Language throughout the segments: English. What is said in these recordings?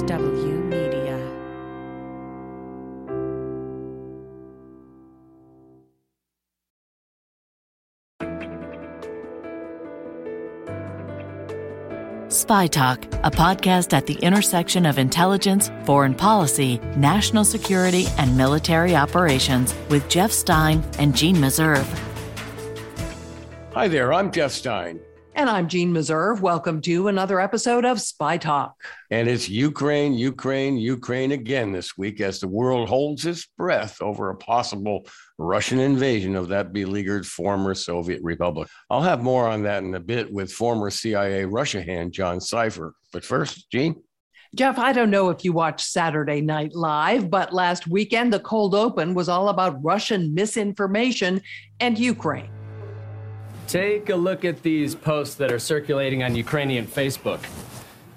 MSW Media. Spy Talk, a podcast at the intersection of intelligence, foreign policy, national security, and military operations with Jeff Stein and Jeanne Meserve. Hi there, I'm Jeff Stein. And I'm Jeanne Meserve. Welcome to another episode of Spy Talk. And it's Ukraine, Ukraine, Ukraine again this week as the world holds its breath over a possible Russian invasion of that beleaguered former Soviet republic. I'll have more on that in a bit with former CIA Russia hand John Sipher. But first, Jeanne. Jeff, I don't know if you watched Saturday Night Live, but last weekend the cold open was all about Russian misinformation and Ukraine. Take a look at these posts that are circulating on Ukrainian Facebook.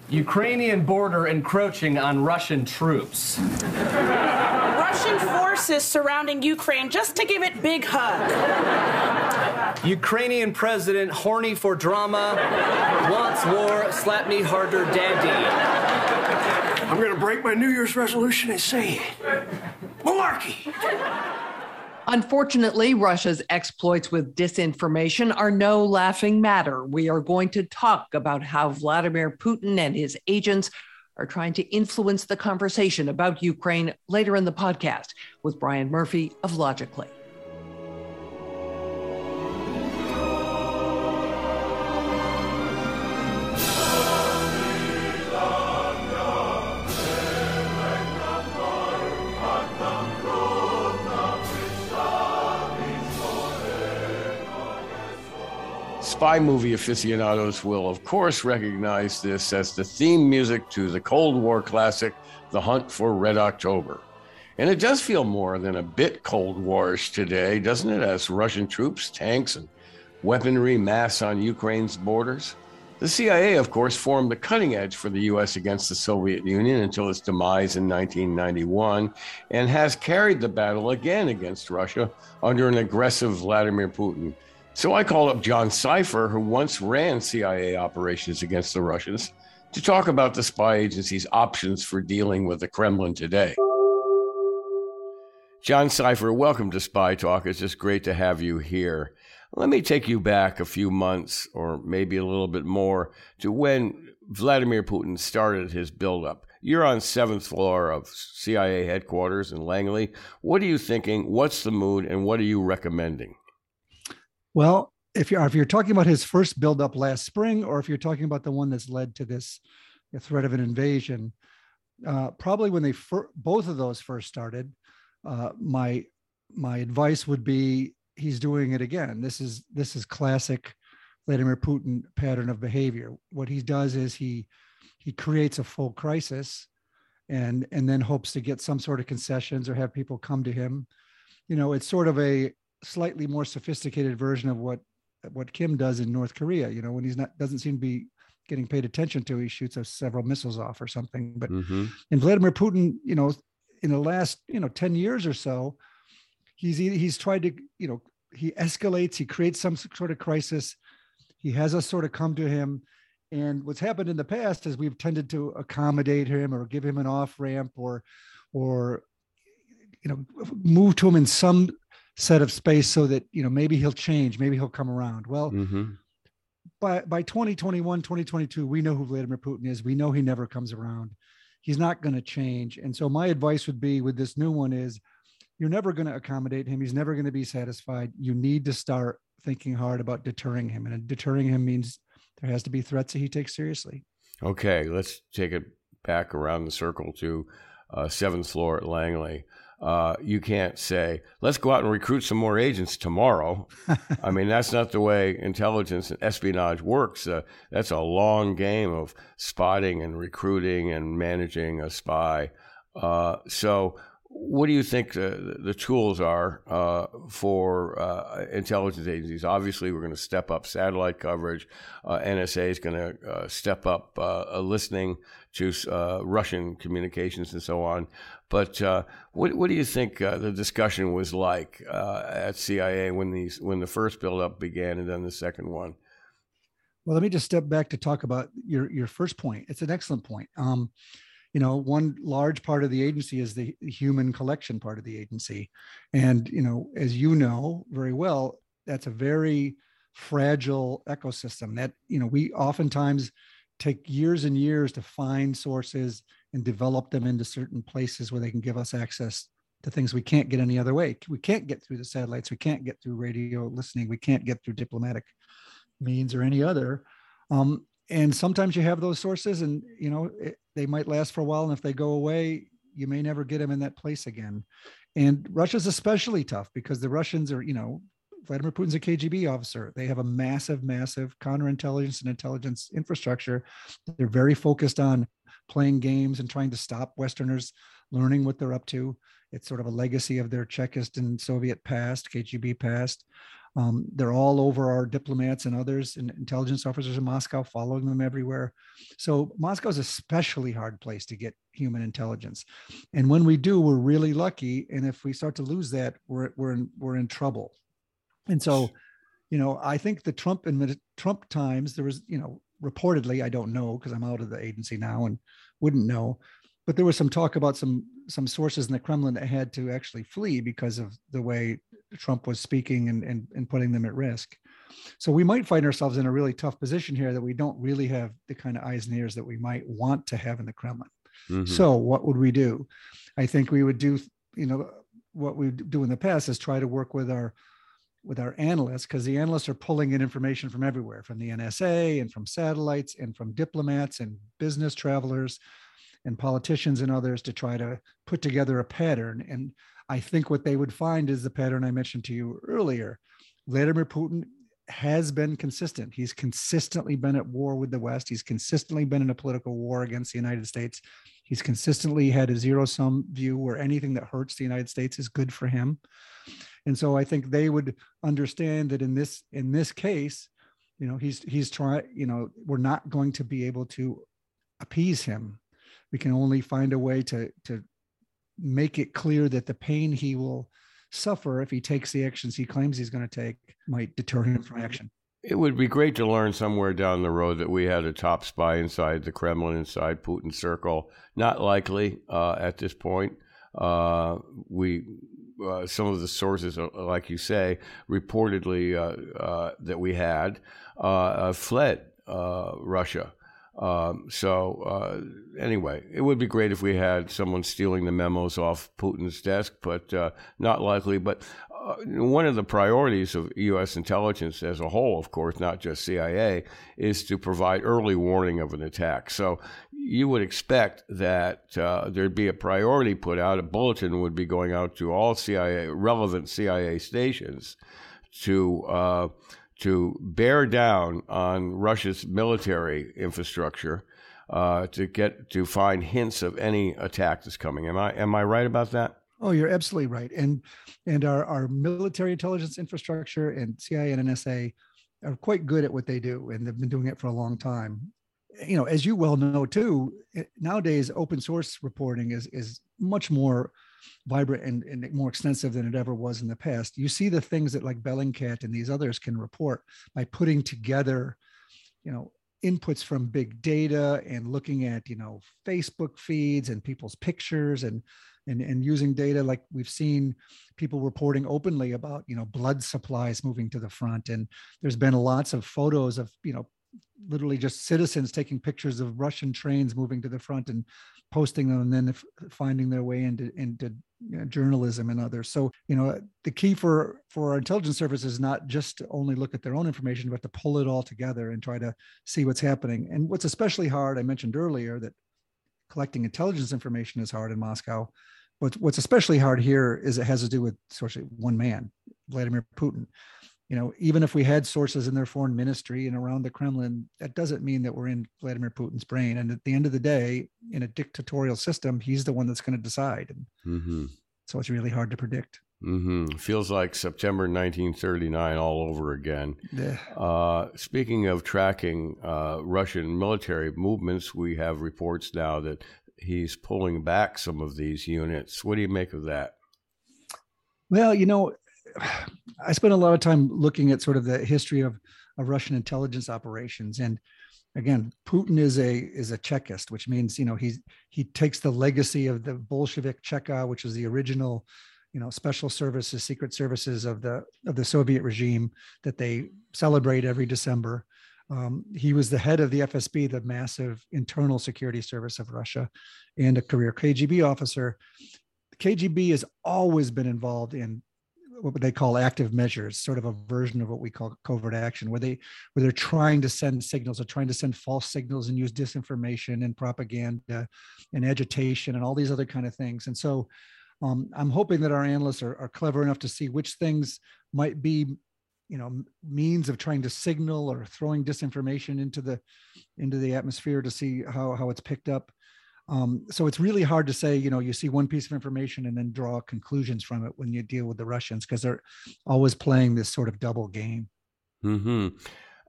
Ukrainian border encroaching on Russian troops. Russian forces surrounding Ukraine just to give it big hug. Ukrainian president horny for drama wants war, slap me harder, daddy. I'm gonna break my New Year's resolution and say malarkey. Unfortunately, Russia's exploits with disinformation are no laughing matter. We are going to talk about how Vladimir Putin and his agents are trying to influence the conversation about Ukraine later in the podcast with Brian Murphy of Logically. Spy movie aficionados will, of course, recognize this as the theme music to the Cold War classic, The Hunt for Red October. And it does feel more than a bit Cold Warish today, doesn't it, as Russian troops, tanks, and weaponry mass on Ukraine's borders? The CIA, of course, formed the cutting edge for the U.S. against the Soviet Union until its demise in 1991 and has carried the battle again against Russia under an aggressive Vladimir Putin. So I called up John Sipher, who once ran CIA operations against the Russians, to talk about the spy agency's options for dealing with the Kremlin today. John Sipher, welcome to Spy Talk. It's just great to have you here. Let me take you back a few months, or maybe a little bit more, to when Vladimir Putin started his buildup. You're on seventh floor of CIA headquarters in Langley. What are you thinking? What's the mood, and what are you recommending? Well, if you're if you're talking about his first buildup last spring, or if you're talking about the one that's led to this threat of an invasion, uh, probably when they fir- both of those first started, uh, my my advice would be he's doing it again. This is this is classic Vladimir Putin pattern of behavior. What he does is he he creates a full crisis, and and then hopes to get some sort of concessions or have people come to him. You know, it's sort of a slightly more sophisticated version of what what Kim does in North Korea. You know, when he's not doesn't seem to be getting paid attention to, he shoots us several missiles off or something. But mm-hmm. in Vladimir Putin, you know, in the last you know ten years or so, he's he's tried to you know he escalates, he creates some sort of crisis, he has us sort of come to him. And what's happened in the past is we've tended to accommodate him or give him an off ramp or or you know move to him in some set of space so that you know maybe he'll change maybe he'll come around. Well mm-hmm. by by 2021 2022 we know who vladimir putin is. We know he never comes around. He's not going to change. And so my advice would be with this new one is you're never going to accommodate him. He's never going to be satisfied. You need to start thinking hard about deterring him. And deterring him means there has to be threats that he takes seriously. Okay let's take it back around the circle to uh, seventh floor at langley uh, you can't say, let's go out and recruit some more agents tomorrow. I mean, that's not the way intelligence and espionage works. Uh, that's a long game of spotting and recruiting and managing a spy. Uh, so, what do you think the, the tools are uh, for uh, intelligence agencies? Obviously, we're going to step up satellite coverage. Uh, NSA is going to uh, step up uh, listening to uh, Russian communications and so on. But what, what do you think the discussion was like at CIA when these when the first buildup began and then the second one? Well, let me just step back to talk about your your first point. It's an excellent point. Um, you know, one large part of the agency is the human collection part of the agency. And, you know, as you know very well, that's a very fragile ecosystem that, you know, we oftentimes take years and years to find sources and develop them into certain places where they can give us access to things we can't get any other way. We can't get through the satellites. We can't get through radio listening. We can't get through diplomatic means or any other. Um, and sometimes you have those sources and, you know, it, they might last for a while. And if they go away, you may never get them in that place again. And Russia's especially tough because the Russians are, you know, Vladimir Putin's a KGB officer. They have a massive, massive counterintelligence and intelligence infrastructure. They're very focused on playing games and trying to stop Westerners learning what they're up to. It's sort of a legacy of their Chekist and Soviet past, KGB past. Um, they're all over our diplomats and others and intelligence officers in Moscow, following them everywhere. So Moscow is especially hard place to get human intelligence. And when we do, we're really lucky. And if we start to lose that, we're we're in, we're in trouble. And so, you know, I think the Trump and Trump times there was, you know, reportedly, I don't know because I'm out of the agency now and wouldn't know, but there was some talk about some some sources in the Kremlin that had to actually flee because of the way Trump was speaking and, and, and putting them at risk. So we might find ourselves in a really tough position here that we don't really have the kind of eyes and ears that we might want to have in the Kremlin. Mm-hmm. So what would we do? I think we would do, you know, what we do in the past is try to work with our with our analysts because the analysts are pulling in information from everywhere from the NSA and from satellites and from diplomats and business travelers and politicians and others to try to put together a pattern. And I think what they would find is the pattern I mentioned to you earlier. Vladimir Putin has been consistent. He's consistently been at war with the West. He's consistently been in a political war against the United States. He's consistently had a zero sum view where anything that hurts the United States is good for him. And so I think they would understand that in this in this case, you know, he's he's trying, you know, we're not going to be able to appease him we can only find a way to to make it clear that the pain he will suffer if he takes the actions he claims he's going to take might deter him from action. It would be great to learn somewhere down the road that we had a top spy inside the Kremlin, inside Putin's circle. Not likely uh, at this point. Uh, we uh, some of the sources, uh, like you say, reportedly uh, uh, that we had fled Russia. Um, so uh, anyway, it would be great if we had someone stealing the memos off Putin's desk, but uh, not likely. But uh, one of the priorities of U.S. intelligence as a whole, of course, not just CIA, is to provide early warning of an attack. So you would expect that uh, there'd be a priority put out. A bulletin would be going out to all CIA relevant CIA stations to uh, to bear down on Russia's military infrastructure uh, to get to find hints of any attack that's coming. Am I am I right about that? Oh, you're absolutely right. And and our, our military intelligence infrastructure and CIA and NSA are quite good at what they do, and they've been doing it for a long time. You know, as you well know too, nowadays open source reporting is is much more vibrant and, and more extensive than it ever was in the past. You see the things that like Bellingcat and these others can report by putting together, you know, inputs from big data and looking at, you know, Facebook feeds and people's pictures and and, and using data like we've seen people reporting openly about you know blood supplies moving to the front and there's been lots of photos of you know literally just citizens taking pictures of russian trains moving to the front and posting them and then finding their way into into you know, journalism and others. So you know the key for for our intelligence service is not just to only look at their own information, but to pull it all together and try to see what's happening. And what's especially hard, I mentioned earlier that collecting intelligence information is hard in Moscow. But what's especially hard here is it has to do with of one man, Vladimir Putin you know, even if we had sources in their foreign ministry and around the Kremlin, that doesn't mean that we're in Vladimir Putin's brain. And at the end of the day, in a dictatorial system, he's the one that's going to decide. Mm-hmm. So it's really hard to predict. Mm-hmm. Feels like September 1939 all over again. Yeah. Uh, speaking of tracking uh, Russian military movements, we have reports now that he's pulling back some of these units. What do you make of that? Well, you know, I spent a lot of time looking at sort of the history of, of Russian intelligence operations, and again, Putin is a is a Chekist, which means you know he he takes the legacy of the Bolshevik Cheka, which is the original, you know, special services, secret services of the of the Soviet regime that they celebrate every December. Um, he was the head of the FSB, the massive internal security service of Russia, and a career KGB officer. The KGB has always been involved in what they call active measures, sort of a version of what we call covert action, where they where they're trying to send signals, or trying to send false signals and use disinformation and propaganda and agitation and all these other kind of things. And so um, I'm hoping that our analysts are, are clever enough to see which things might be you know means of trying to signal or throwing disinformation into the into the atmosphere to see how how it's picked up um, so it's really hard to say, you know, you see one piece of information and then draw conclusions from it when you deal with the Russians because they're always playing this sort of double game. Hmm.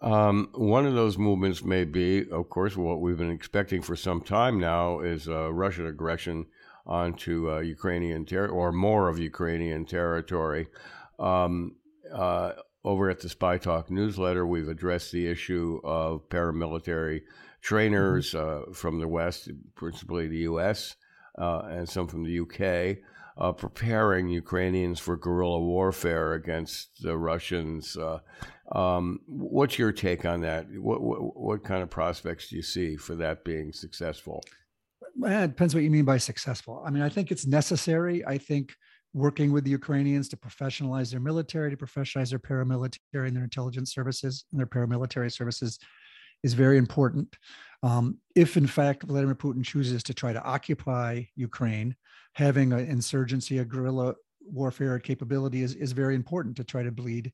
Um, one of those movements may be, of course, what we've been expecting for some time now is uh, Russian aggression onto uh, Ukrainian territory or more of Ukrainian territory. Um, uh, over at the Spy Talk newsletter, we've addressed the issue of paramilitary trainers mm-hmm. uh, from the West, principally the U.S. Uh, and some from the U.K., uh, preparing Ukrainians for guerrilla warfare against the Russians. Uh, um, what's your take on that? What, what, what kind of prospects do you see for that being successful? Well, it depends what you mean by successful. I mean, I think it's necessary. I think working with the Ukrainians to professionalize their military, to professionalize their paramilitary and their intelligence services and their paramilitary services is very important. Um, if in fact Vladimir Putin chooses to try to occupy Ukraine, having an insurgency, a guerrilla warfare capability is, is very important to try to bleed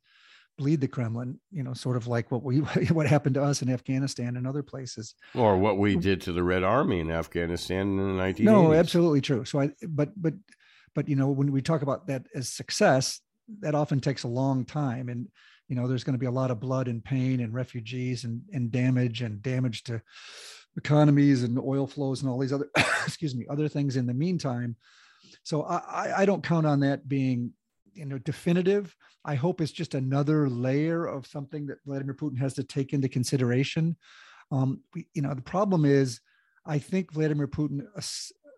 bleed the Kremlin, you know, sort of like what we what happened to us in Afghanistan and other places. Or what we did to the Red Army in Afghanistan in the 1980s. No, absolutely true. So I but but but you know, when we talk about that as success, that often takes a long time. And you know there's going to be a lot of blood and pain and refugees and, and damage and damage to economies and oil flows and all these other excuse me other things in the meantime. So I, I don't count on that being you know definitive. I hope it's just another layer of something that vladimir putin has to take into consideration. Um, we, you know the problem is i think vladimir putin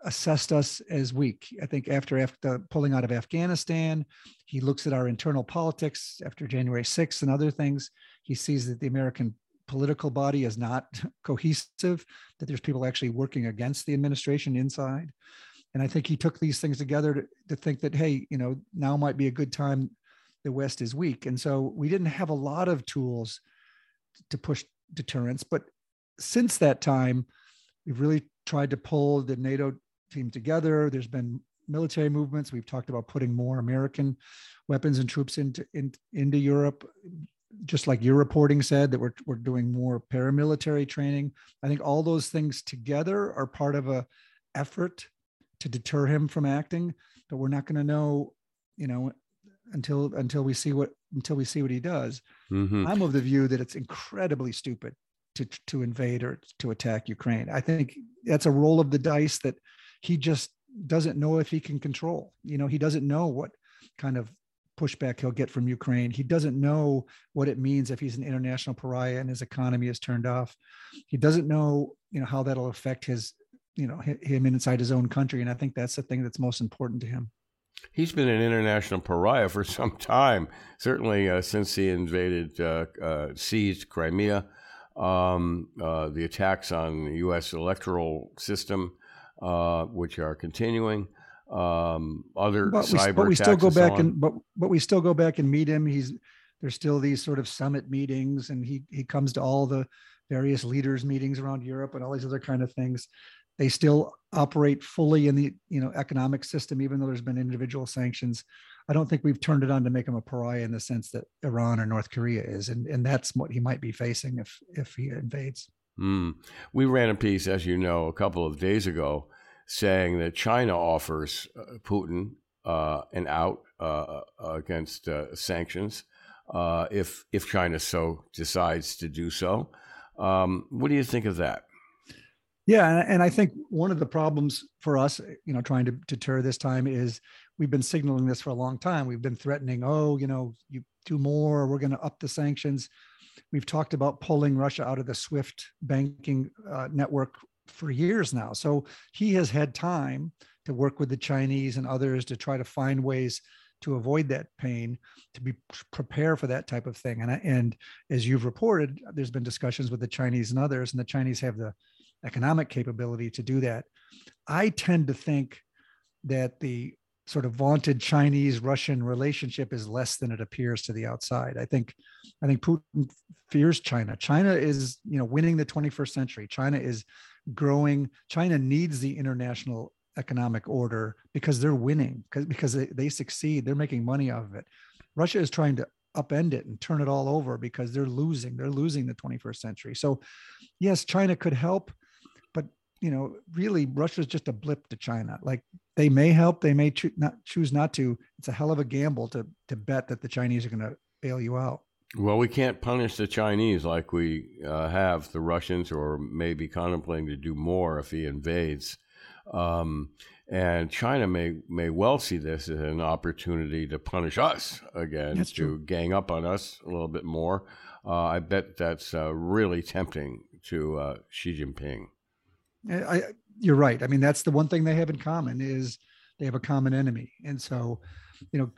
assessed us as weak. I think after after pulling out of Afghanistan, he looks at our internal politics after January 6th and other things. He sees that the American political body is not cohesive, that there's people actually working against the administration inside. And I think he took these things together to, to think that, hey, you know, now might be a good time. The West is weak. And so we didn't have a lot of tools to push deterrence. But since that time, we've really tried to pull the NATO team together. There's been military movements. We've talked about putting more American weapons and troops into in, into Europe. Just like your reporting said, that we're we're doing more paramilitary training. I think all those things together are part of a effort to deter him from acting. But we're not going to know, you know, until until we see what until we see what he does. Mm-hmm. I'm of the view that it's incredibly stupid to to invade or to attack Ukraine. I think that's a roll of the dice that he just doesn't know if he can control. You know, he doesn't know what kind of pushback he'll get from Ukraine. He doesn't know what it means if he's an international pariah and his economy is turned off. He doesn't know, you know, how that'll affect his, you know, him inside his own country. And I think that's the thing that's most important to him. He's been an international pariah for some time, certainly uh, since he invaded, uh, uh, seized Crimea, um, uh, the attacks on the U.S. electoral system, uh, which are continuing. Um, other but cyber we, but we still go back and but but we still go back and meet him. He's there's still these sort of summit meetings, and he he comes to all the various leaders meetings around Europe and all these other kind of things. They still operate fully in the you know economic system, even though there's been individual sanctions. I don't think we've turned it on to make him a pariah in the sense that Iran or North Korea is, and and that's what he might be facing if if he invades. Mm. We ran a piece, as you know, a couple of days ago saying that China offers uh, Putin uh, an out uh, uh against uh, sanctions uh, if if China so decides to do so. Um, what do you think of that? Yeah, and I think one of the problems for us, you know, trying to deter this time is we've been signaling this for a long time. We've been threatening, oh, you know, you do more, we're going to up the sanctions. We've talked about pulling Russia out of the SWIFT banking uh, network for years now. So he has had time to work with the Chinese and others to try to find ways to avoid that pain, to be prepare for that type of thing. And and as you've reported, there's been discussions with the Chinese and others, and the Chinese have the economic capability to do that. I tend to think that the sort of vaunted Chinese Russian relationship is less than it appears to the outside. I think I think Putin fears China. China is, you know, winning the 21st century. China is growing. China needs the international economic order because they're winning because because they, they succeed. They're making money off of it. Russia is trying to upend it and turn it all over because they're losing. They're losing the 21st century. So yes, China could help you know, really Russia's just a blip to China. Like they may help, they may cho- not choose not to. It's a hell of a gamble to to bet that the Chinese are going to bail you out. Well, we can't punish the Chinese like we uh, have the Russians, or maybe contemplating to do more if he invades. Um, and China may may well see this as an opportunity to punish us again, that's to true. gang up on us a little bit more. Uh, I bet that's uh, really tempting to uh, Xi Jinping. I, you're right. I mean, that's the one thing they have in common is they have a common enemy. And so, you know,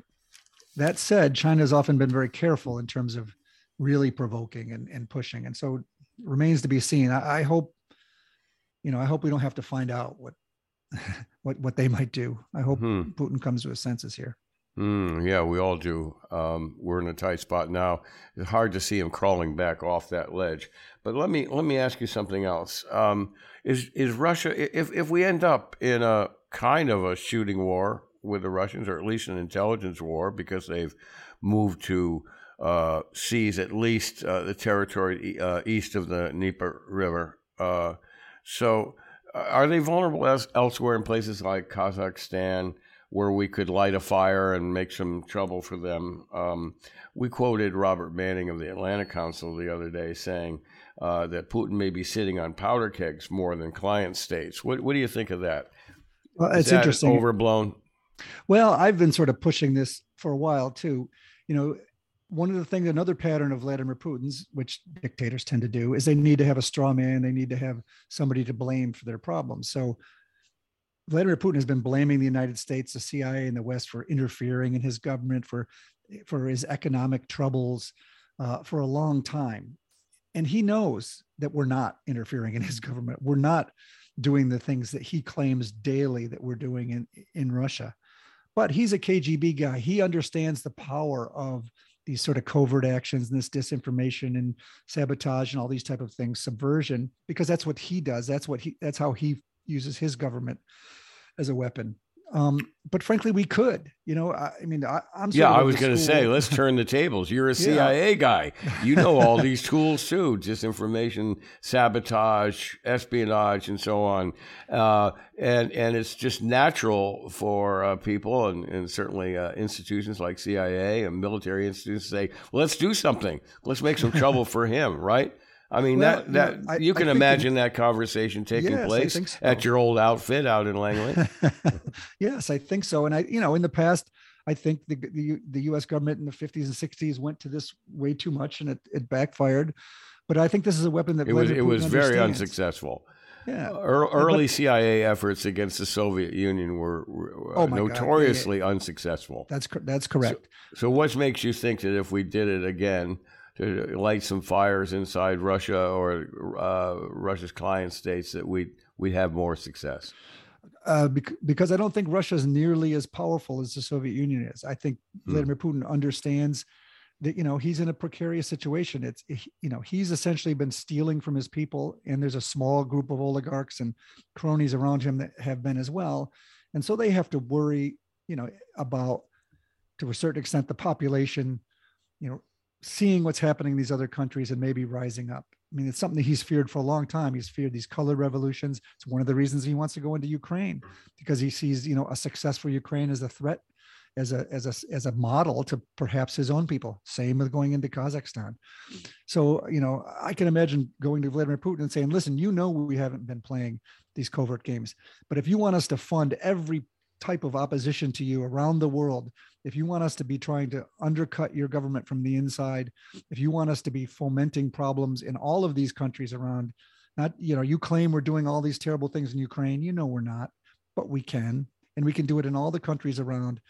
that said, China has often been very careful in terms of really provoking and, and pushing. And so remains to be seen. I, I hope, you know, I hope we don't have to find out what what what they might do. I hope hmm. Putin comes to his senses here. Mm, yeah, we all do. Um, we're in a tight spot now. It's hard to see him crawling back off that ledge. But let me let me ask you something else. Um, is is Russia if if we end up in a kind of a shooting war with the Russians, or at least an intelligence war, because they've moved to uh, seize at least uh, the territory uh, east of the Dnieper River. Uh, so, uh, are they vulnerable as, elsewhere in places like Kazakhstan? Where we could light a fire and make some trouble for them. Um, we quoted Robert Manning of the Atlantic Council the other day saying uh, that Putin may be sitting on powder kegs more than client states. What, what do you think of that? Well, it's interesting. Overblown. Well, I've been sort of pushing this for a while too. You know, one of the things, another pattern of Vladimir Putin's, which dictators tend to do, is they need to have a straw man. They need to have somebody to blame for their problems. So Vladimir Putin has been blaming the United States, the CIA, and the West for interfering in his government, for for his economic troubles, uh, for a long time, and he knows that we're not interfering in his government. We're not doing the things that he claims daily that we're doing in in Russia. But he's a KGB guy. He understands the power of these sort of covert actions and this disinformation and sabotage and all these type of things subversion because that's what he does that's what he that's how he uses his government as a weapon. Um, but frankly, we could. You know, I, I mean, I, am. Yeah, I was going to say, let's turn the tables. You're a CIA yeah. guy. You know all these tools too: disinformation, sabotage, espionage, and so on. Uh, and and it's just natural for uh, people and, and certainly uh, institutions like CIA and military institutions to say, well, "Let's do something. Let's make some trouble for him." Right? I mean well, that that you, know, I, you can imagine that conversation taking yes, place so. at your old outfit out in Langley. yes, I think so. And I, you know, in the past, I think the the, the U.S. government in the 50s and 60s went to this way too much, and it, it backfired. But I think this is a weapon that it was it was very unsuccessful. Yeah, uh, early but, CIA efforts against the Soviet Union were, were uh, oh notoriously yeah. unsuccessful. That's that's correct. So, so, what makes you think that if we did it again? To light some fires inside Russia or uh, Russia's client states that we we have more success? Uh, bec- because I don't think Russia is nearly as powerful as the Soviet Union is. I think hmm. Vladimir Putin understands that you know he's in a precarious situation. It's you know he's essentially been stealing from his people, and there's a small group of oligarchs and cronies around him that have been as well, and so they have to worry, you know, about to a certain extent the population, you know, seeing what's happening in these other countries and maybe rising up. I mean, it's something that he's feared for a long time. He's feared these color revolutions. It's one of the reasons he wants to go into Ukraine because he sees, you know, a successful Ukraine as a threat as a as a as a model to perhaps his own people. Same with going into Kazakhstan. So you know, I can imagine going to Vladimir Putin and saying, "Listen, you know we haven't been playing these covert games, but if you want us to fund every type of opposition to you around the world, if you want us to be trying to undercut your government from the inside, if you want us to be fomenting problems in all of these countries around, not you know, you claim we're doing all these terrible things in Ukraine, you know we're not, but we can, and we can do it in all the countries around."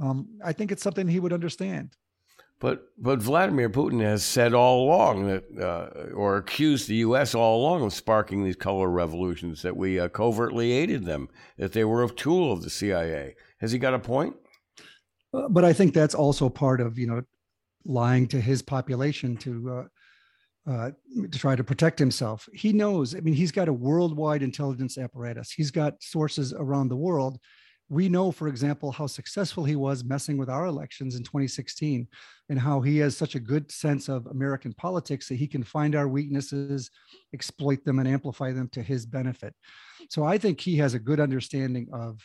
Um, I think it's something he would understand. But but Vladimir Putin has said all along that, uh, or accused the U.S. all along of sparking these color revolutions, that we uh, covertly aided them, that they were a tool of the CIA. Has he got a point? Uh, but I think that's also part of you know lying to his population to uh, uh, to try to protect himself. He knows. I mean, he's got a worldwide intelligence apparatus. He's got sources around the world we know, for example, how successful he was messing with our elections in 2016 and how he has such a good sense of American politics that he can find our weaknesses, exploit them, and amplify them to his benefit. So I think he has a good understanding of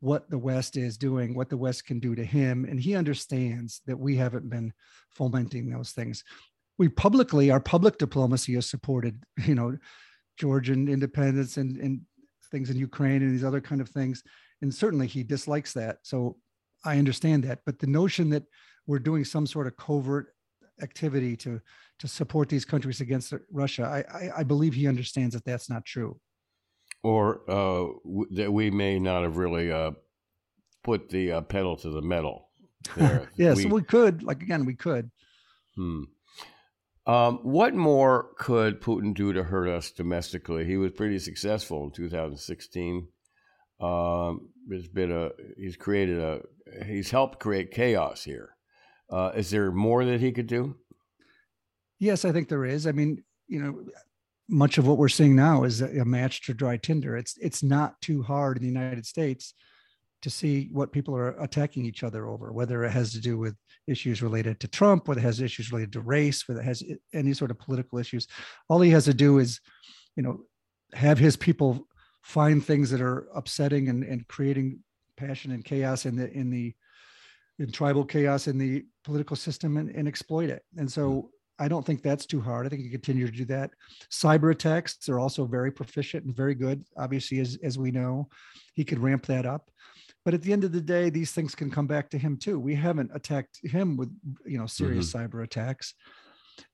what the West is doing, what the West can do to him. And he understands that we haven't been fomenting those things. We publicly, our public diplomacy has supported, you know, Georgian independence and, and things in Ukraine and these other kind of things and certainly he dislikes that. So I understand that. But the notion that we're doing some sort of covert activity to to support these countries against Russia, I I, I believe he understands that that's not true. Or uh, w- that we may not have really uh, put the uh, pedal to the metal. yes, we, we, could. Like again, we could. Hmm. Um, what more could Putin do to hurt us domestically? He was pretty successful in 2016. Um, there's been a he's created a he's helped create chaos here. Uh, is there more that he could do? Yes, I think there is. I mean, you know, much of what we're seeing now is a match to dry tinder. It's it's not too hard in the United States to see what people are attacking each other over, whether it has to do with issues related to Trump, whether it has issues related to race, whether it has any sort of political issues. All he has to do is, you know, have his people find things that are upsetting and, and creating passion and chaos in the in the in tribal chaos in the political system and, and exploit it. And so hmm. I don't think that's too hard. I think you continue to do that. Cyber attacks are also very proficient and very good. Obviously, as as we know, he could ramp that up. But at the end of the day, these things can come back to him too. We haven't attacked him with you know serious mm-hmm. cyber attacks,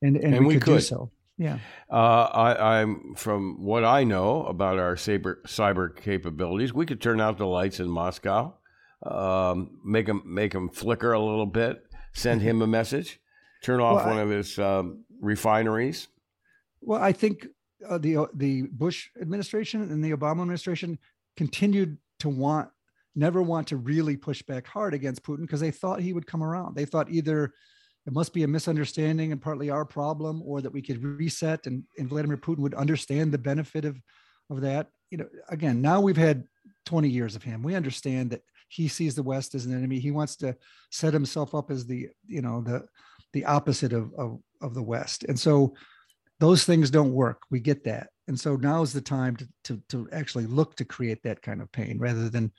and and, and we, we, could, do so. Yeah. Uh, I, am from what I know about our cyber cyber capabilities. We could turn out the lights in Moscow, um, make them make them flicker a little bit, send him a message, turn off well, one I, of his um, refineries. Well, I think uh, the uh, the Bush administration and the Obama administration continued to want never want to really push back hard against Putin because they thought he would come around. They thought either it must be a misunderstanding and partly our problem, or that we could reset and, and Vladimir Putin would understand the benefit of, of that. You know, again, now we've had 20 years of him. We understand that he sees the West as an enemy. He wants to set himself up as the, you know, the the opposite of, of, of the West. And so those things don't work. We get that. And so now is the time to, to, to actually look to create that kind of pain rather than,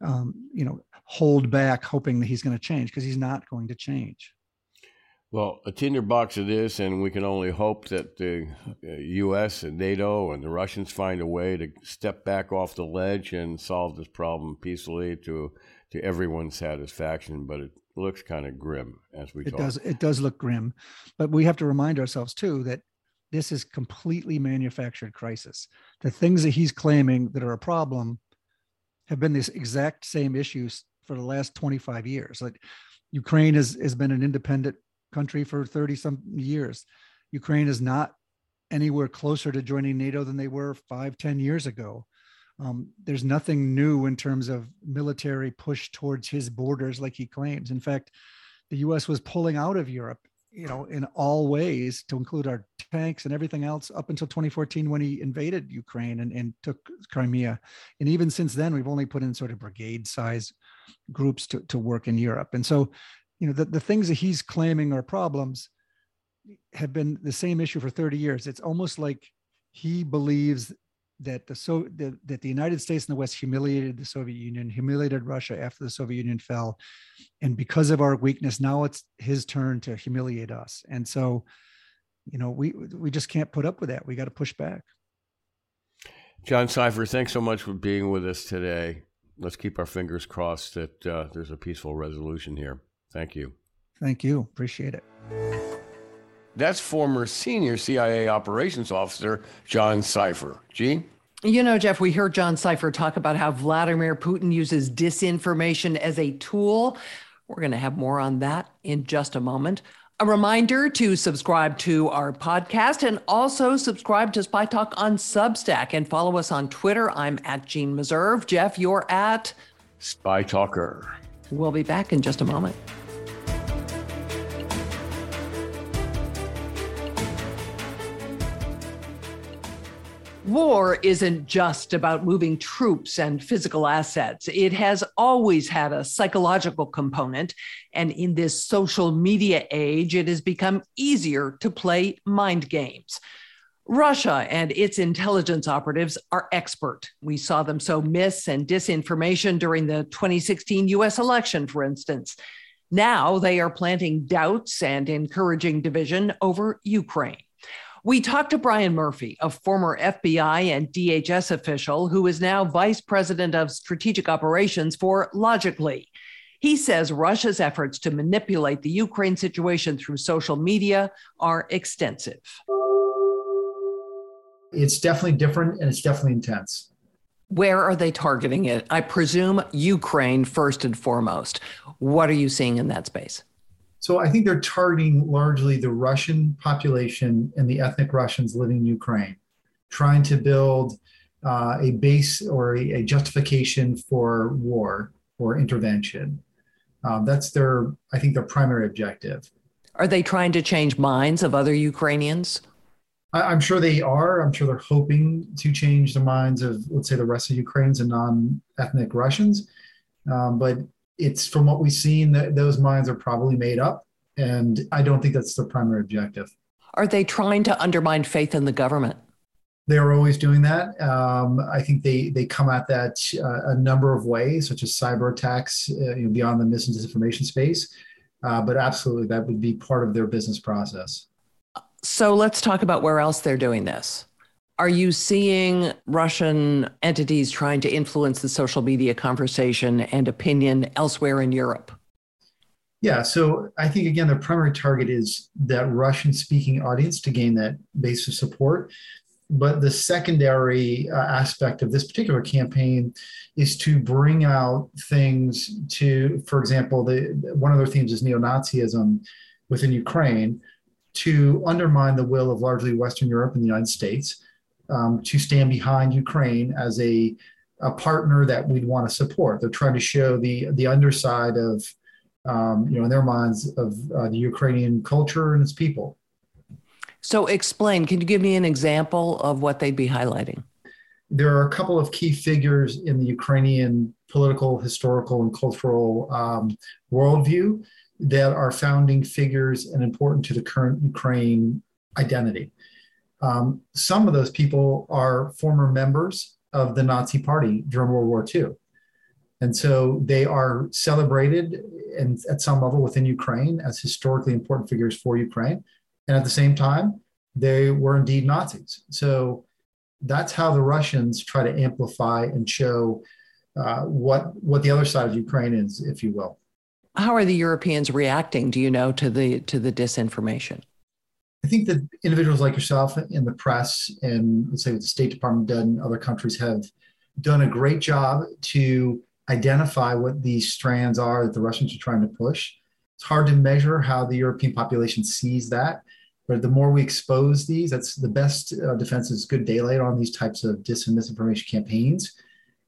um, you know, hold back hoping that he's going to change because he's not going to change. Well, a tinderbox it is, and we can only hope that the U.S. Uh, and NATO and the Russians find a way to step back off the ledge and solve this problem peacefully to to everyone's satisfaction. But it looks kind of grim as we it talk. does. It does look grim, but we have to remind ourselves too that this is completely manufactured crisis. The things that he's claiming that are a problem have been these exact same issues for the last 25 years. Like Ukraine has, has been an independent country for 30 some years. Ukraine is not anywhere closer to joining NATO than they were five, ten years ago. Um, there's nothing new in terms of military push towards his borders like he claims. In fact, the US was pulling out of Europe, you know, in all ways to include our tanks and everything else up until 2014 when he invaded Ukraine and, and took Crimea. And even since then, we've only put in sort of brigade size groups to, to work in Europe. And so you know the, the things that he's claiming are problems have been the same issue for 30 years it's almost like he believes that the so that, that the United States and the West humiliated the Soviet Union, humiliated Russia after the Soviet Union fell, and because of our weakness, now it's his turn to humiliate us. And so, you know, we we just can't put up with that. We got to push back. John Sipher, thanks so much for being with us today. Let's keep our fingers crossed that uh, there's a peaceful resolution here. Thank you. Thank you. Appreciate it. That's former senior CIA operations officer John Sipher. Jeanne? You know, Jeff, we heard John Sipher talk about how Vladimir Putin uses disinformation as a tool. We're going to have more on that in just a moment. A reminder to subscribe to our podcast and also subscribe to Spy Talk on Substack and follow us on Twitter. I'm at Jeanne Meserve. Jeff, you're at Spy Talker. We'll be back in just a moment. War isn't just about moving troops and physical assets. It has always had a psychological component. And in this social media age, it has become easier to play mind games. Russia and its intelligence operatives are expert. We saw them sow myths and disinformation during the 2016 US election, for instance. Now they are planting doubts and encouraging division over Ukraine. We talked to Brian Murphy, a former FBI and DHS official who is now vice president of strategic operations for Logically. He says Russia's efforts to manipulate the Ukraine situation through social media are extensive. It's definitely different and it's definitely intense. Where are they targeting it? I presume Ukraine first and foremost. What are you seeing in that space? So I think they're targeting largely the Russian population and the ethnic Russians living in Ukraine, trying to build uh, a base or a, a, justification for war or intervention. Um, that's their, I think, their primary objective. Are they trying to change minds of other Ukrainians? I, am sure they are. I'm sure they're hoping to change the minds of, let's say, the rest of Ukrainians and non-ethnic Russians. Um, but it's from what we've seen that those minds are probably made up. And I don't think that's the primary objective. Are they trying to undermine faith in the government? They are always doing that. Um, I think they they come at that uh, a number of ways, such as cyber attacks uh, you know, beyond the mis and disinformation space. Uh, but absolutely, that would be part of their business process. So let's talk about where else they're doing this. Are you seeing Russian entities trying to influence the social media conversation and opinion elsewhere in Europe? Yeah, so I think again, the primary target is that Russian speaking audience to gain that base of support. But the secondary uh, aspect of this particular campaign is to bring out things to, for example, the one of their themes is neo Nazism within Ukraine to undermine the will of largely Western Europe and the United States um, to stand behind Ukraine as a, a partner that we'd want to support. They're trying to show the the underside of, um, you know, in their minds of uh, the Ukrainian culture and its people. So, explain. Can you give me an example of what they'd be highlighting? There are a couple of key figures in the Ukrainian political, historical, and cultural um, worldview that are founding figures and important to the current Ukraine identity. Um, some of those people are former members of the Nazi Party during World War II. And so they are celebrated and at some level within Ukraine as historically important figures for Ukraine. And at the same time, they were indeed Nazis. So that's how the Russians try to amplify and show uh, what what the other side of Ukraine is, if you will. How are the Europeans reacting? Do you know to the to the disinformation? I think that individuals like yourself in the press and let's say what the State Department done and other countries have done a great job to identify what these strands are that the Russians are trying to push. It's hard to measure how the European population sees that, but the more we expose these, that's the best uh, defense is good daylight on these types of dis and misinformation campaigns.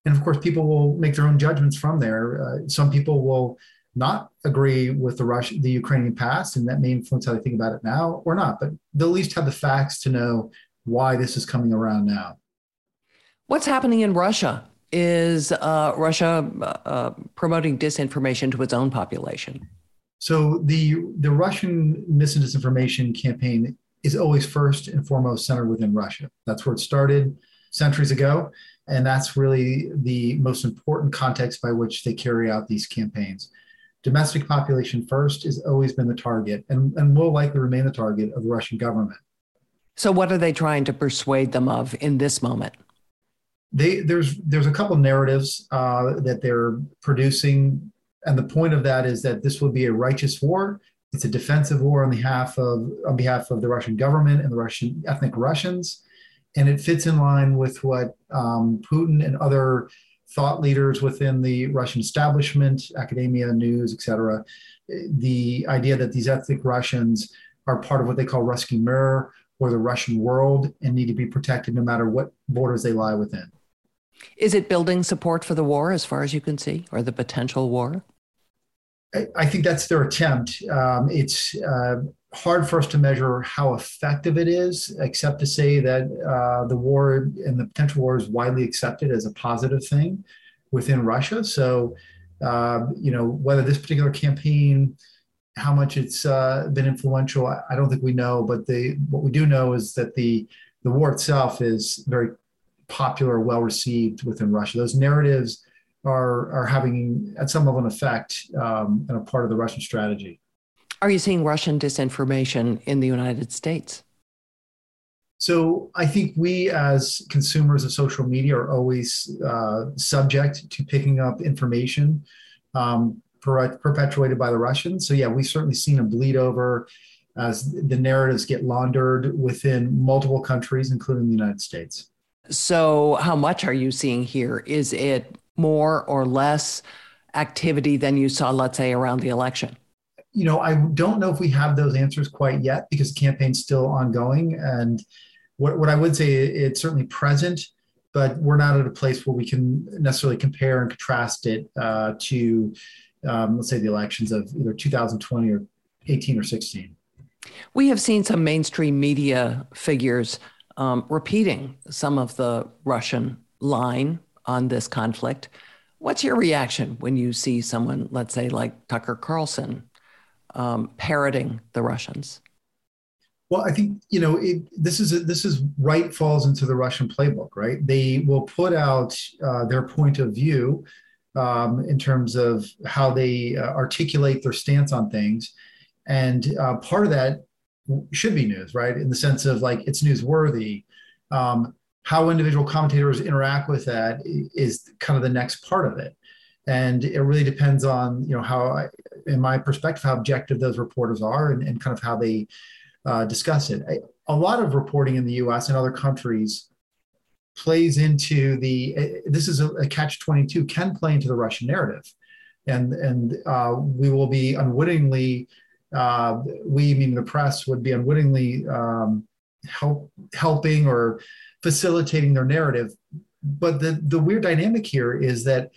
And of course, people will make their own judgments from there. Uh, some people will not agree with the Russian, the Ukrainian past, and that may influence how they think about it now or not. But they'll at least have the facts to know why this is coming around now. What's happening in Russia? Is uh, Russia uh, promoting disinformation to its own population? So the the Russian mis and disinformation campaign is always first and foremost centered within Russia. That's where it started. centuries ago. And that's really the most important context by which they carry out these campaigns. Domestic population first has always been the target and, and will likely remain the target of the Russian government. So, what are they trying to persuade them of in this moment? They, there's there's a couple narratives uh, that they're producing, and the point of that is that this will be a righteous war. It's a defensive war on behalf of on behalf of the Russian government and the Russian ethnic Russians and it fits in line with what um, Putin and other thought leaders within the Russian establishment, academia, news, etc. The idea that these ethnic Russians are part of what they call Ruski Mir or the Russian world and need to be protected no matter what borders they lie within. Is it building support for the war as far as you can see, or the potential war? I, I think that's their attempt. Um, it's uh, hard for us to measure how effective it is, except to say that uh, the war and the potential war is widely accepted as a positive thing within Russia. So, uh, you know, whether this particular campaign, how much it's uh, been influential, I don't think we know. But the what we do know is that the the war itself is very popular, well received within Russia. Those narratives are are having at some level an effect um, and a part of the Russian strategy. Are you seeing Russian disinformation in the United States? So I think we, as consumers of social media, are always uh, subject to picking up information um, per- perpetuated by the Russians. So yeah, we've certainly seen a bleed over as the narratives get laundered within multiple countries, including the United States. So, how much are you seeing here? Is it more or less activity than you saw, let's say, around the election? You know, I don't know if we have those answers quite yet because the campaign's still ongoing. And what, what I would say, it's certainly present, but we're not at a place where we can necessarily compare and contrast it uh, to, um, let's say, the elections of either 2020 or 18 or 16. We have seen some mainstream media figures um, repeating some of the Russian line on this conflict. What's your reaction when you see someone, let's say, like Tucker Carlson, um, parroting the Russians? Well, I think you know it, this is a, this is right falls into the Russian playbook, right? They will put out uh, their point of view um, in terms of how they uh, articulate their stance on things, and uh, part of that should be news, right? In the sense of like it's newsworthy. Um, how individual commentators interact with that is kind of the next part of it and it really depends on you know how I, in my perspective how objective those reporters are and, and kind of how they uh, discuss it. I, a lot of reporting in the us and other countries plays into the uh, this is a, a, catch 22 can play into the russian narrative. And and uh, we will be unwittingly uh, we meaning the press would be unwittingly um, help helping or facilitating their narrative. But the the weird dynamic here is that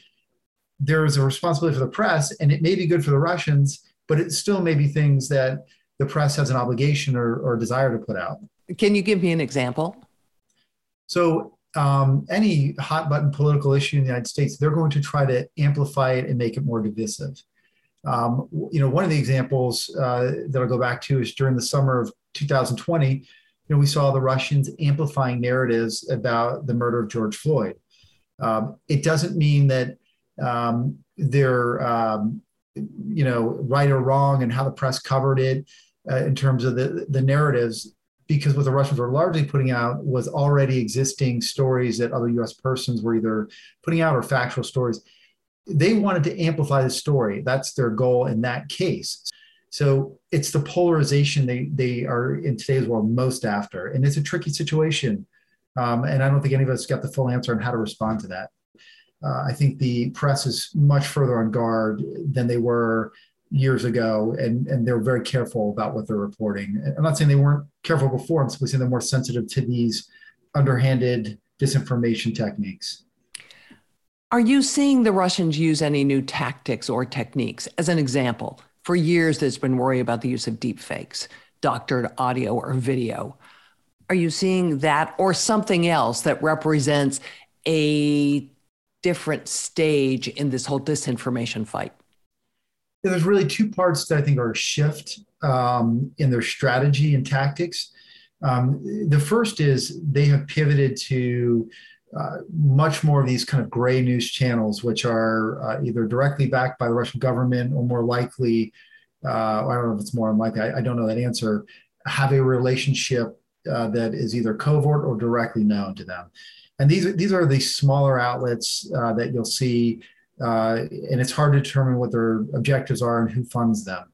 there is a responsibility for the press, and it may be good for the Russians, but it still may be things that the press has an obligation or, or desire to put out. Can you give me an example? So, um, any hot button political issue in the United States, they're going to try to amplify it and make it more divisive. Um, you know, one of the examples uh, that I'll go back to is during the summer of 2020. You know, we saw the Russians amplifying narratives about the murder of George Floyd. Um, it doesn't mean that um, their um, you know right or wrong and how the press covered it uh, in terms of the the narratives because what the Russians were largely putting out was already existing stories that other U.S. persons were either putting out or factual stories. They wanted to amplify the story. That's their goal in that case. So it's the polarization they they are in today's world most after, and it's a tricky situation. Um, and I don't think any of us got the full answer on how to respond to that uh, I think the press is much further on guard than they were years ago, and, and they're very careful about what they're reporting. I'm not saying they weren't careful before, I'm simply saying they're more sensitive to these underhanded disinformation techniques. Are you seeing the Russians use any new tactics or techniques? As an example, for years there's been worry about the use of deep fakes, doctored audio or video. Are you seeing that or something else that represents a different stage in this whole disinformation fight? Yeah, there's really two parts that I think are a shift um, in their strategy and tactics. Um, the first is they have pivoted to uh, much more of these kind of gray news channels, which are uh, either directly backed by the Russian government or more likely, uh, I don't know if it's more unlikely, I, I, don't know that answer, have a relationship uh, that is either covert or directly known to them. And these, these are the smaller outlets uh, that you'll see, uh, and it's hard to determine what their objectives are and who funds them.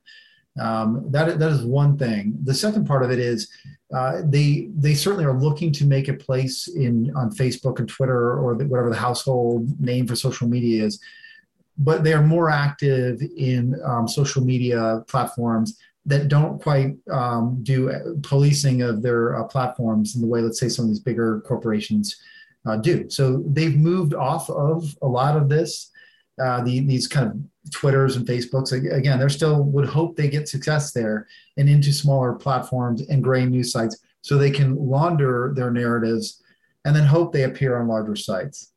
Um, that, that is one thing. The second part of it is uh, they they certainly are looking to make a place in on Facebook and Twitter or the, whatever the household name for social media is, but they are more active in um, social media platforms that don't quite um, do policing of their uh, platforms in the way, let's say, some of these bigger corporations uh, do. So they've moved off of a lot of this, uh, the, these kind of Twitters and Facebooks. Again, they're still would hope they get success there and into smaller platforms and gray news sites so they can launder their narratives and then hope they appear on larger sites.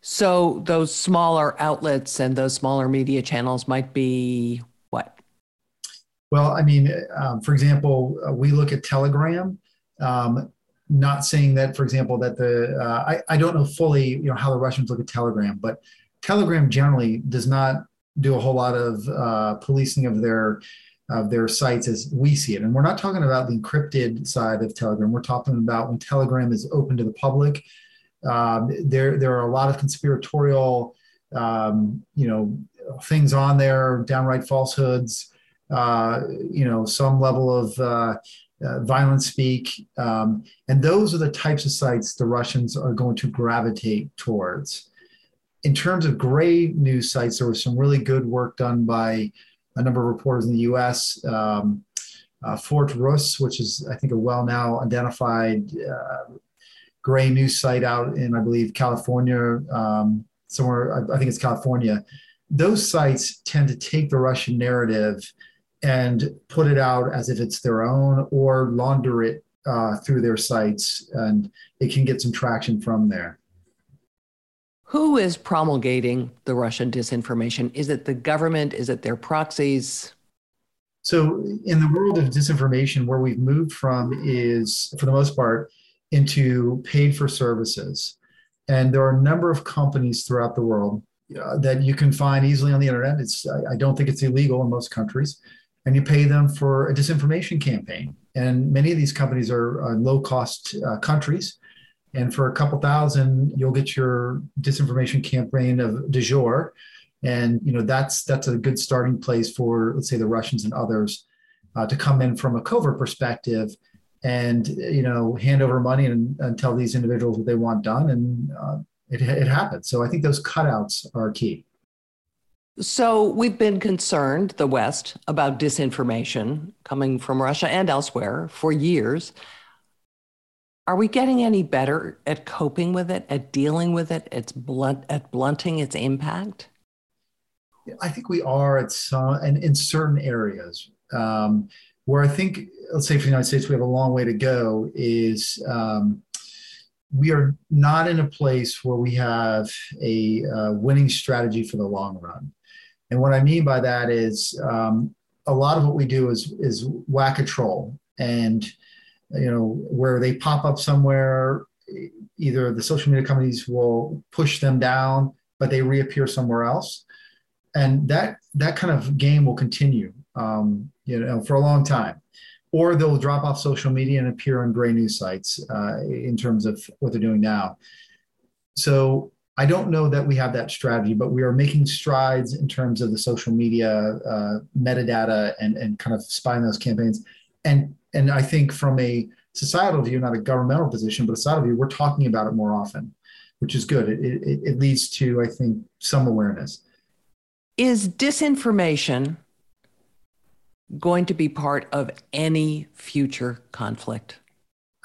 So those smaller outlets and those smaller media channels might be what? Well, I mean, um, for example, uh, we look at Telegram. Um, not saying that, for example, that the uh, I, I don't know fully, you know, how the Russians look at Telegram, but Telegram generally does not do a whole lot of uh, policing of their of their sites as we see it. And we're not talking about the encrypted side of Telegram. We're talking about when Telegram is open to the public. Um, there there are a lot of conspiratorial, um, you know, things on there, downright falsehoods. Uh, you know, some level of uh, violent speak, um, and those are the types of sites the Russians are going to gravitate towards in terms of gray news sites, there was some really good work done by a number of reporters in the U.S. Um, uh, Fort Russ, which is I think a well now identified uh, gray news site out in I believe California, um, somewhere I, I think it's California. Those sites tend to take the Russian narrative and put it out as if it's their own or launder it uh, through their sites, and it can get some traction from there. Who is promulgating the Russian disinformation? Is it the government? Is it their proxies? So, in the world of disinformation, where we've moved from is, for the most part, into paid for services. And there are a number of companies throughout the world uh, that you can find easily on the internet. It's I, I don't think it's illegal in most countries, and you pay them for a disinformation campaign. And many of these companies are uh, low cost uh, countries and for a couple thousand, you'll get your disinformation campaign of de jour. And you know that's that's a good starting place for let's say the Russians and others uh, to come in from a covert perspective and you know hand over money and, and tell these individuals what they want done and uh, it, it happens so i think those cutouts are key so we've been concerned the west about disinformation coming from russia and elsewhere for years are we getting any better at coping with it, at dealing with it, at, blunt, at blunting its impact? I think we are at some, and in certain areas um, where I think, let's say for the United States, we have a long way to go. Is um, we are not in a place where we have a uh, winning strategy for the long run. And what I mean by that is um, a lot of what we do is is whack a troll and you know, where they pop up somewhere, either the social media companies will push them down, but they reappear somewhere else. And that that kind of game will continue, um, you know, for a long time. Or they'll drop off social media and appear on gray news sites uh, in terms of what they're doing now. So I don't know that we have that strategy, but we are making strides in terms of the social media uh, metadata and, and kind of spying those campaigns. And and I think from a societal view, not a governmental position, but a societal view, we're talking about it more often, which is good. It, it, it leads to, I think, some awareness. Is disinformation going to be part of any future conflict?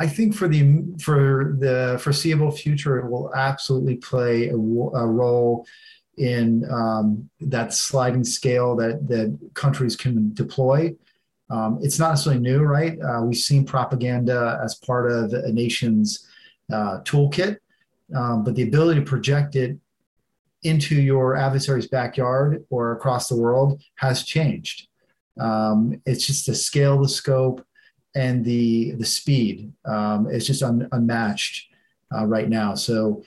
I think for the for the foreseeable future, it will absolutely play a, a role in um, that sliding scale that that countries can deploy. Um, it's not necessarily new, right? Uh, we've seen propaganda as part of a nation's uh, toolkit, um, but the ability to project it into your adversary's backyard or across the world has changed. Um, it's just the scale, the scope, and the the speed um, is just un, unmatched uh, right now. So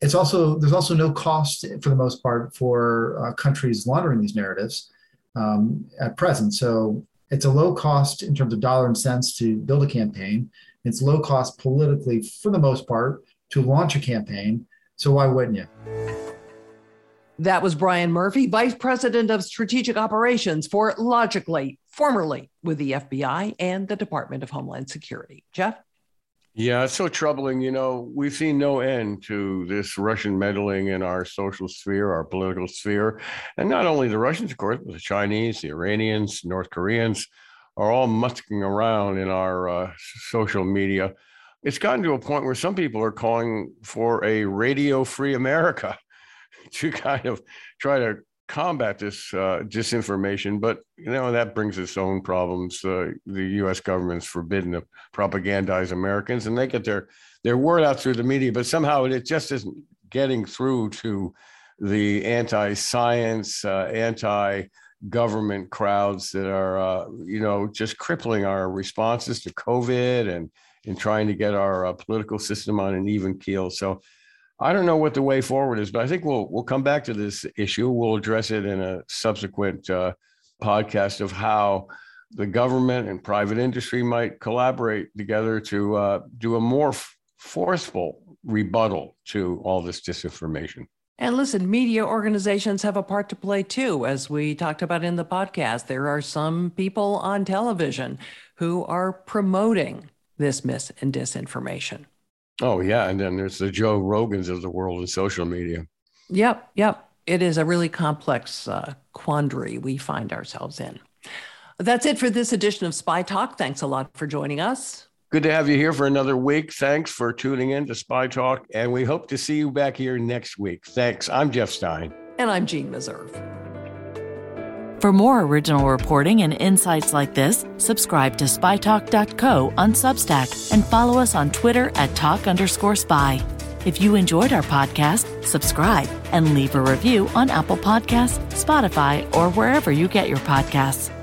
it's also there's also no cost for the most part for uh, countries laundering these narratives um, at present. So it's a low cost in terms of dollar and cents to build a campaign. It's low cost politically for the most part to launch a campaign. So why wouldn't you? That was Brian Murphy, Vice President of Strategic Operations for Logically, formerly with the FBI and the Department of Homeland Security. Jeff? Yeah, it's so troubling. You know, we've seen no end to this Russian meddling in our social sphere, our political sphere. And not only the Russians, of course, but the Chinese, the Iranians, North Koreans are all musking around in our uh, social media. It's gotten to a point where some people are calling for a radio free America to kind of try to combat this uh, disinformation, but you know that brings its own problems. Uh, the U.S. government's forbidden to propagandize Americans, and they get their their word out through the media, but somehow it just isn't getting through to the anti-science, uh, anti-government crowds that are, uh, you know, just crippling our responses to COVID and in trying to get our uh, political system on an even keel. So I don't know what the way forward is, but I think we'll we'll come back to this issue. We'll address it in a subsequent uh, podcast of how the government and private industry might collaborate together to uh, do a more f- forceful rebuttal to all this disinformation. And listen, media organizations have a part to play too. As we talked about in the podcast, there are some people on television who are promoting this mis and disinformation. Oh yeah, and then there's the Joe Rogans of the world in social media. Yep, yep. It is a really complex uh, quandary we find ourselves in. That's it for this edition of Spy Talk. Thanks a lot for joining us. Good to have you here for another week. Thanks for tuning in to Spy Talk, and we hope to see you back here next week. Thanks. I'm Jeff Stein. And I'm Jeanne Meserve. For more original reporting and insights like this, subscribe to spytalk.co on Substack and follow us on Twitter at talk underscore spy. If you enjoyed our podcast, subscribe and leave a review on Apple Podcasts, Spotify, or wherever you get your podcasts.